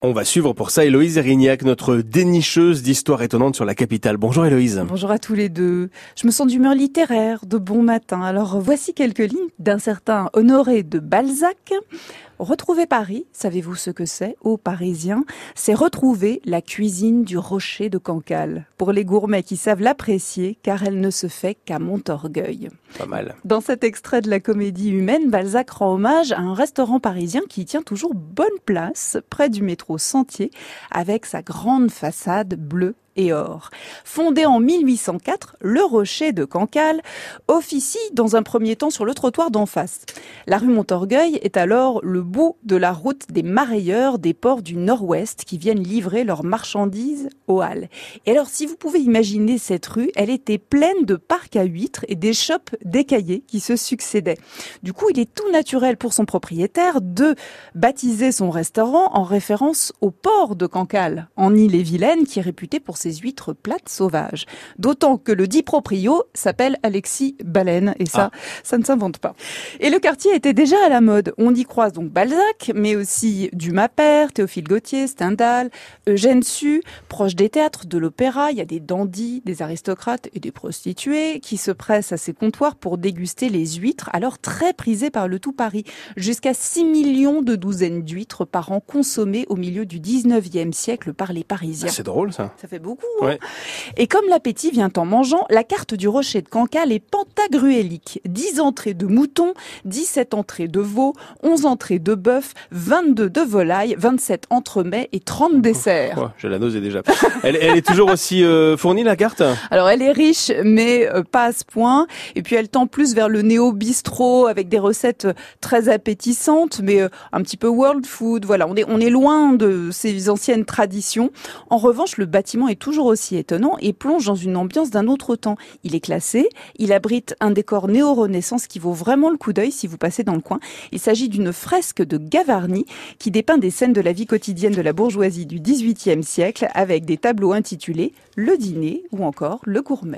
On va suivre pour ça Héloïse Erignac, notre dénicheuse d'histoires étonnantes sur la capitale. Bonjour Héloïse. Bonjour à tous les deux. Je me sens d'humeur littéraire, de bon matin. Alors voici quelques lignes d'un certain Honoré de Balzac. Retrouver Paris, savez-vous ce que c'est, aux Parisiens? C'est retrouver la cuisine du rocher de Cancale. Pour les gourmets qui savent l'apprécier, car elle ne se fait qu'à Montorgueil. Pas mal. Dans cet extrait de la comédie humaine, Balzac rend hommage à un restaurant parisien qui tient toujours bonne place, près du métro Sentier, avec sa grande façade bleue et or. Fondé en 1804, le Rocher de Cancale officie dans un premier temps sur le trottoir d'en face. La rue Montorgueil est alors le bout de la route des marailleurs des ports du nord-ouest qui viennent livrer leurs marchandises aux halles. Et alors, si vous pouvez imaginer cette rue, elle était pleine de parcs à huîtres et des shops décaillés qui se succédaient. Du coup, il est tout naturel pour son propriétaire de baptiser son restaurant en référence au port de Cancale, en Île-et-Vilaine, qui est réputé pour ses huîtres plates sauvages. D'autant que le dit proprio s'appelle Alexis Baleine, et ça, ah. ça ne s'invente pas. Et le quartier était déjà à la mode. On y croise donc Balzac, mais aussi Dumas père, Théophile Gautier, Stendhal, Eugène Sue, proche des théâtres, de l'opéra. Il y a des dandys, des aristocrates et des prostituées qui se pressent à ces comptoirs pour déguster les huîtres, alors très prisées par le tout Paris. Jusqu'à 6 millions de douzaines d'huîtres par an consommées au milieu du 19e siècle par les Parisiens. C'est drôle ça. Ça fait beaucoup Hein. Et comme l'appétit vient en mangeant, la carte du rocher de Cancale est pentagruélique. 10 entrées de mouton, 17 entrées de veau, 11 entrées de bœuf, 22 de volaille, 27 entremets et 30 desserts. je la nausée déjà. elle, est toujours aussi euh, fournie la carte? Alors elle est riche, mais euh, pas à ce point. Et puis elle tend plus vers le néo-bistrot avec des recettes euh, très appétissantes, mais un petit peu world food. Voilà, on est, on est loin de ces anciennes traditions. En revanche, le bâtiment est toujours aussi étonnant et plonge dans une ambiance d'un autre temps. Il est classé, il abrite un décor néo-renaissance qui vaut vraiment le coup d'œil si vous passez dans le coin. Il s'agit d'une fresque de Gavarni qui dépeint des scènes de la vie quotidienne de la bourgeoisie du XVIIIe siècle avec des tableaux intitulés Le dîner ou encore Le gourmet.